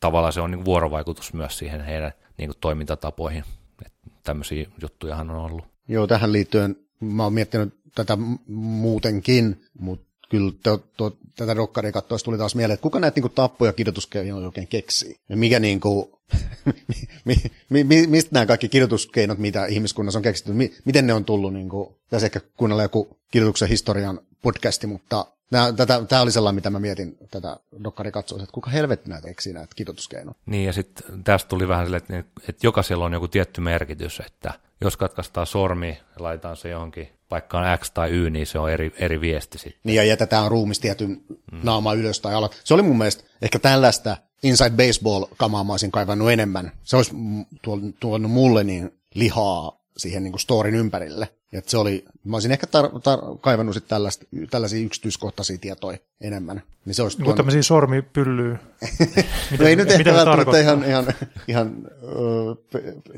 tavallaan se on niinku vuorovaikutus myös siihen heidän niinku toimintatapoihin. Että tämmöisiä juttujahan on ollut. Joo, tähän liittyen mä oon miettinyt tätä muutenkin, mutta kyllä to, to, tätä dokkaria katsoessa tuli taas mieleen, että kuka näitä niin tappoja kidutuskeinoja oikein keksii? Mikä niin [laughs] mi, mi, mi, mistä nämä kaikki kidutuskeinot, mitä ihmiskunnassa on keksitty, mi, miten ne on tullut, niin kuin, tässä ehkä kuunnella joku kidutuksen historian podcasti, mutta Tämä, tätä, tämä oli sellainen, mitä mä mietin tätä dokkari katsoa, että kuka helvetti näitä eksii näitä kidutuskeinoja. Niin ja sitten tästä tuli vähän silleen, että, että jokaisella on joku tietty merkitys, että jos katkaistaan sormi ja laitetaan se johonkin paikkaan X tai Y, niin se on eri, eri viesti sitten. Niin ja jätetään ruumis tietyn mm. naama ylös tai alas. Se oli mun mielestä ehkä tällaista Inside Baseball-kamaa mä olisin kaivannut enemmän. Se olisi tuonut mulle niin lihaa siihen niin kuin storin ympärille. Ja se oli, mä olisin ehkä tar- tar- kaivannut sit tällaista, tällaisia yksityiskohtaisia tietoja enemmän. Niin se olisi tuon... tämmöisiä sormipyllyä. [laughs] no ei nyt ehkä välttämättä ihan, ihan, ihan ö,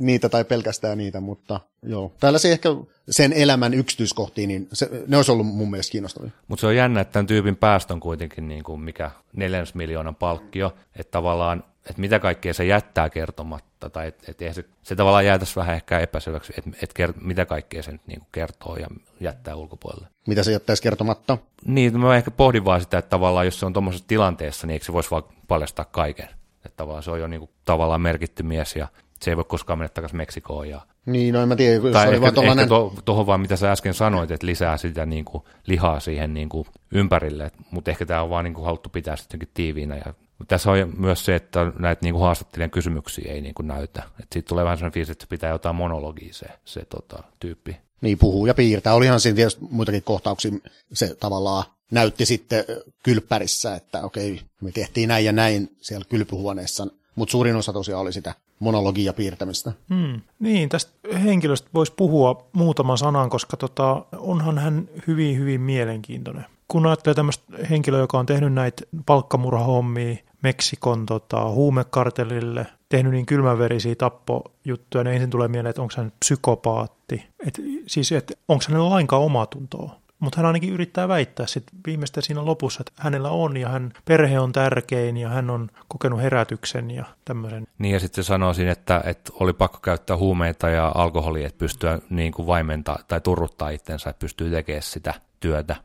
niitä tai pelkästään niitä, mutta joo. Tällaisia ehkä sen elämän yksityiskohtia, niin se, ne olisi ollut mun mielestä kiinnostavia. Mutta se on jännä, että tämän tyypin päästö on kuitenkin niin kuin mikä neljännes miljoonan palkkio, että tavallaan että mitä kaikkea se jättää kertomatta, tai että et, et se, se tavallaan jäätäisi vähän ehkä epäselväksi, että et kert, mitä kaikkea se nyt niin kertoo ja jättää ulkopuolelle. Mitä se jättäisi kertomatta? Niin, mä ehkä pohdin vaan sitä, että tavallaan jos se on tuommoisessa tilanteessa, niin eikö se voisi vaan paljastaa kaiken. Että tavallaan se on jo niin kuin, tavallaan merkitty mies ja se ei voi koskaan mennä takaisin Meksikoon. Ja... Niin, no en mä tiedä. Jos tai ehkä, tollainen... ehkä tuohon to, vaan, mitä sä äsken sanoit, että lisää sitä niin kuin, lihaa siihen niin kuin, ympärille, mutta ehkä tämä on vaan niin kuin, haluttu pitää sitten tiiviinä ja tässä on myös se, että näitä niin kuin haastattelijan kysymyksiä ei niin kuin näytä. Että siitä tulee vähän sellainen fiilis, että pitää jotain monologia se, se tota, tyyppi. Niin, puhuu ja piirtää. Olihan siinä tietysti muitakin kohtauksia. Se tavallaan näytti sitten kylppärissä, että okei, me tehtiin näin ja näin siellä kylpyhuoneessa. Mutta suurin osa tosiaan oli sitä monologia piirtämistä. Hmm. Niin, tästä henkilöstä voisi puhua muutaman sanan, koska tota, onhan hän hyvin, hyvin mielenkiintoinen. Kun ajattelee tämmöistä henkilöä, joka on tehnyt näitä palkkamurhahommia, Meksikon tota, huumekartellille, tehnyt niin kylmäverisiä tappojuttuja, niin ensin tulee mieleen, että onko hän psykopaatti. Et, siis, että onko hänellä lainkaan omatuntoa. Mutta hän ainakin yrittää väittää sit viimeistä siinä lopussa, että hänellä on ja hän perhe on tärkein ja hän on kokenut herätyksen ja tämmöisen. Niin ja sitten sanoisin, että, että oli pakko käyttää huumeita ja alkoholia, että pystyä niin kuin vaimentaa tai turruttaa itsensä, että pystyy tekemään sitä työtä.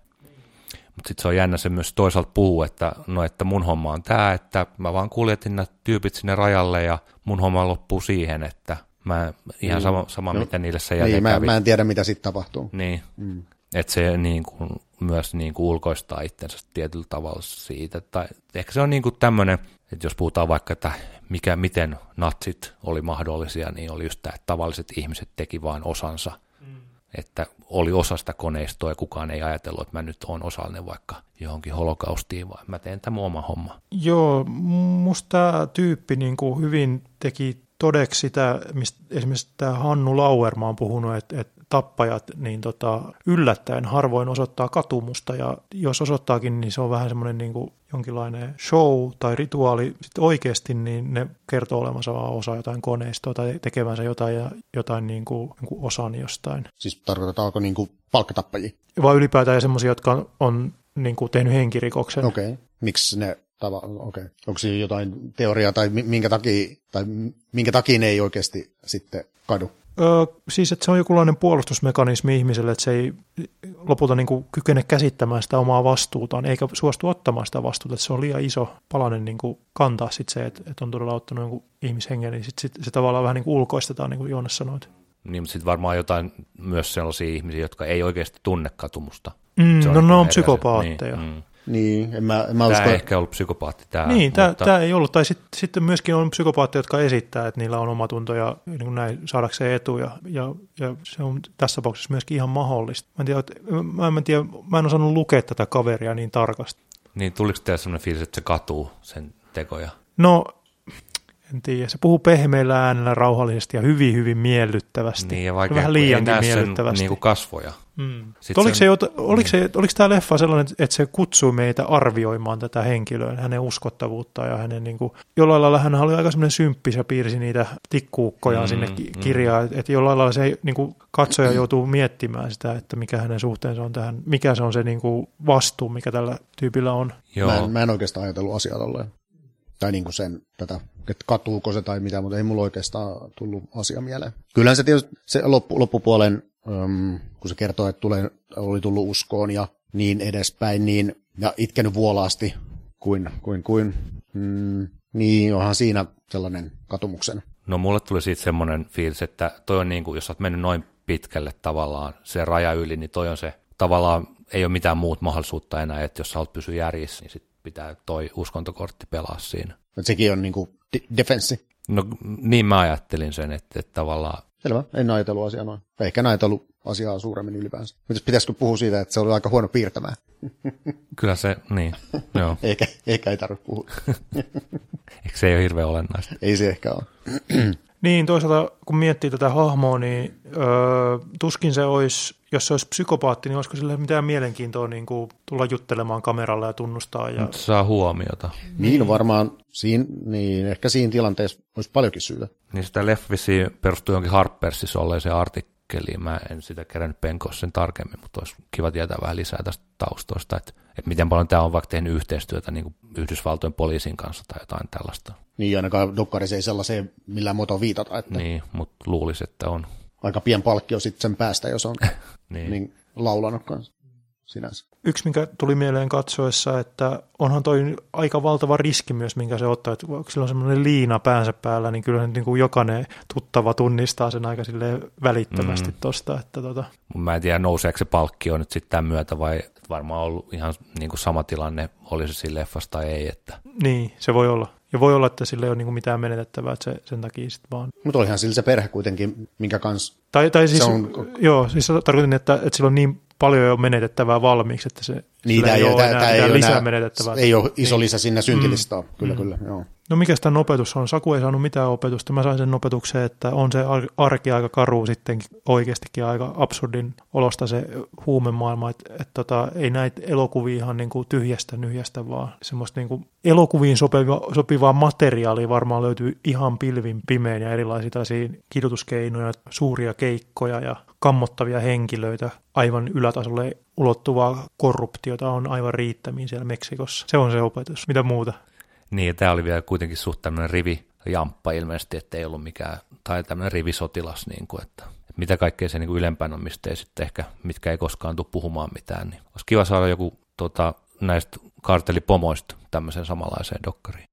Mutta sitten se on jännä se myös toisaalta puhuu, että no että mun homma on tämä, että mä vaan kuljetin nämä tyypit sinne rajalle ja mun homma loppuu siihen, että mä ihan sama, mm. sama no, mitä niille se niin, mä, mä en tiedä mitä sitten tapahtuu. Niin, mm. että se niin kuin, myös niin kuin ulkoistaa itsensä tietyllä tavalla siitä. Tai ehkä se on niin kuin tämmöinen, että jos puhutaan vaikka, että mikä, miten natsit oli mahdollisia, niin oli just tämä, että tavalliset ihmiset teki vain osansa. Että oli osa sitä koneistoa ja kukaan ei ajatellut, että mä nyt on osallinen vaikka johonkin holokaustiin, vaan mä teen tämän oma homma. Joo, musta tyyppi niin kuin hyvin teki todeksi sitä, mistä esimerkiksi tämä Hannu Lauerma on puhunut, että, että tappajat niin tota, yllättäen harvoin osoittaa katumusta ja jos osoittaakin, niin se on vähän semmoinen niin kuin jonkinlainen show tai rituaali. Sitten oikeasti niin ne kertoo olevansa vaan osa jotain koneistoa tai tekevänsä jotain, ja, jotain niin kuin, niin kuin osan jostain. Siis tarkoitetaanko niin kuin palkkatappajia? Vai ylipäätään semmoisia, jotka on niin kuin tehnyt henkirikoksen. Okei. Okay. Miksi ne tava, okay. Onko siinä jotain teoriaa tai minkä takia, tai minkä takia ne ei oikeasti sitten kadu? Öö, siis, että se on jokinlainen puolustusmekanismi ihmiselle, että se ei lopulta niin kuin kykene käsittämään sitä omaa vastuutaan, eikä suostu ottamaan sitä vastuuta, että se on liian iso palanen niin kuin kantaa sit se, että, että on todella ottanut jonkun ihmishengen, niin sit, sit, se tavallaan vähän niin kuin ulkoistetaan, niin kuin Joonas sanoit. Niin, mutta sitten varmaan jotain myös sellaisia ihmisiä, jotka ei oikeasti tunne katumusta. Mm, no ne on psykopaatteja. Niin, mm. Niin, en mä, en mä tämä usko... ei ehkä ollut psykopaatti tämä. Niin, tämä, mutta... tämä ei ollut. Tai sit, sitten myöskin on psykopaatteja, jotka esittää, että niillä on omatunto ja niin kuin näin saadakseen etuja. Ja, ja se on tässä tapauksessa myöskin ihan mahdollista. Mä en, tiedä, mä, en tiedä, mä en osannut lukea tätä kaveria niin tarkasti. Niin, tuliko teille sellainen fiilis, että se katuu sen tekoja? No, en tiedä. Se puhuu pehmeällä äänellä rauhallisesti ja hyvin, hyvin miellyttävästi. Niin, ja vaikka Vähän liiankin miellyttävästi. Niin kuin kasvoja. Mm. Oliko, se, oliko, se, oliko tämä leffa sellainen, että se kutsui meitä arvioimaan tätä henkilöä, hänen uskottavuutta ja hänen niin kuin, jollain lailla hän oli aika semmoinen symppis ja piirsi niitä tikkuukkoja mm, sinne mm. kirjaan, että jollain lailla se niin kuin, katsoja joutuu miettimään sitä, että mikä hänen suhteensa on tähän, mikä se on se niin kuin, vastuu, mikä tällä tyypillä on. Joo. Mä, en, mä en oikeastaan ajatellut asiaa tolleen. Tai niin kuin sen, tätä, että katuuko se tai mitä, mutta ei mulla oikeastaan tullut asia mieleen. Kyllähän se tietysti se loppu, loppupuolen kun se kertoo, että tulee, oli tullut uskoon ja niin edespäin, niin, ja itkenyt vuolaasti kuin, kuin, kuin mm, niin onhan siinä sellainen katumuksen. No mulle tuli siitä semmoinen fiilis, että toi on niin kuin, jos olet mennyt noin pitkälle tavallaan se raja yli, niin toi on se tavallaan ei ole mitään muut mahdollisuutta enää, että jos sä haluat pysyä järjissä, niin sit pitää toi uskontokortti pelaa siinä. Et sekin on niin kuin defenssi. No niin mä ajattelin sen, että, että tavallaan Selvä, en ajatellut asiaa noin. Ehkä en ajatellut asiaa suuremmin ylipäänsä. Pitäisikö puhua siitä, että se oli aika huono piirtämään? [laughs] Kyllä se, niin, joo. [laughs] eikä, eikä ei tarvitse puhua. [laughs] Eikö se ei ole hirveän olennaista? Ei se ehkä ole. [clears throat] niin, toisaalta kun miettii tätä hahmoa, niin öö, tuskin se olisi, jos se olisi psykopaatti, niin olisiko sille mitään mielenkiintoa niin kuin tulla juttelemaan kameralla ja tunnustaa. Ja... Mutta saa huomiota. Niin, varmaan siinä, niin ehkä siinä tilanteessa olisi paljonkin syytä. Niin sitä leffisi perustuu jonkin Harpersissa olleeseen artikkeliin. Mä en sitä kerännyt penkoa sen tarkemmin, mutta olisi kiva tietää vähän lisää tästä taustoista, että, että miten paljon tämä on vaikka tehnyt yhteistyötä niin kuin Yhdysvaltojen poliisin kanssa tai jotain tällaista. Niin, ainakaan dokkarissa ei sellaiseen millään muotoa viitata. Että... Niin, mutta luulisi, että on aika pien palkkio sitten sen päästä, jos on [laughs] niin. niin laulanut kanssa sinänsä. Yksi, mikä tuli mieleen katsoessa, että onhan toi aika valtava riski myös, minkä se ottaa, että kun sillä on semmoinen liina päänsä päällä, niin kyllä niin kuin jokainen tuttava tunnistaa sen aika välittömästi mm. tosta. Että tota. Mä en tiedä, nouseeko se palkkio nyt sitten tämän myötä vai varmaan ollut ihan niin kuin sama tilanne, oli se siinä leffassa tai ei. Että. Niin, se voi olla. Ja voi olla, että sillä ei ole niin mitään menetettävää, että se, sen takia sitten vaan... Mutta olihan sillä se perhe kuitenkin, minkä kanssa tai, tai siis, on... Joo, siis tarkoitin, että, että sillä on niin paljon jo menetettävää valmiiksi, että se niin, ei, ei ole enää ei lisää enää, menetettävää. Ei ole iso niin. lisä sinne syntilistaa, mm. kyllä, mm. kyllä, joo. No mikä tämän opetus on? Saku ei saanut mitään opetusta. Mä sain sen opetuksen, että on se arki aika karu sitten oikeastikin aika absurdin olosta se huumemaailma, että et tota, ei näitä elokuvia ihan niin kuin tyhjästä nyhjästä, vaan semmoista niin kuin elokuviin sopiva, sopivaa materiaalia varmaan löytyy ihan pilvin pimeän ja erilaisia kidutuskeinoja, suuria keikkoja ja kammottavia henkilöitä, aivan ylätasolle ulottuvaa korruptiota on aivan riittämiin siellä Meksikossa. Se on se opetus. Mitä muuta? Niin, tämä oli vielä kuitenkin suht tämmöinen rivi jamppa ilmeisesti, että ei ollut mikään, tai tämmöinen rivisotilas, niin kuin, että, mitä kaikkea se niin ylempään on, mistä ei sitten ehkä, mitkä ei koskaan tule puhumaan mitään, niin olisi kiva saada joku tota, näistä kartelipomoista tämmöiseen samanlaiseen dokkariin.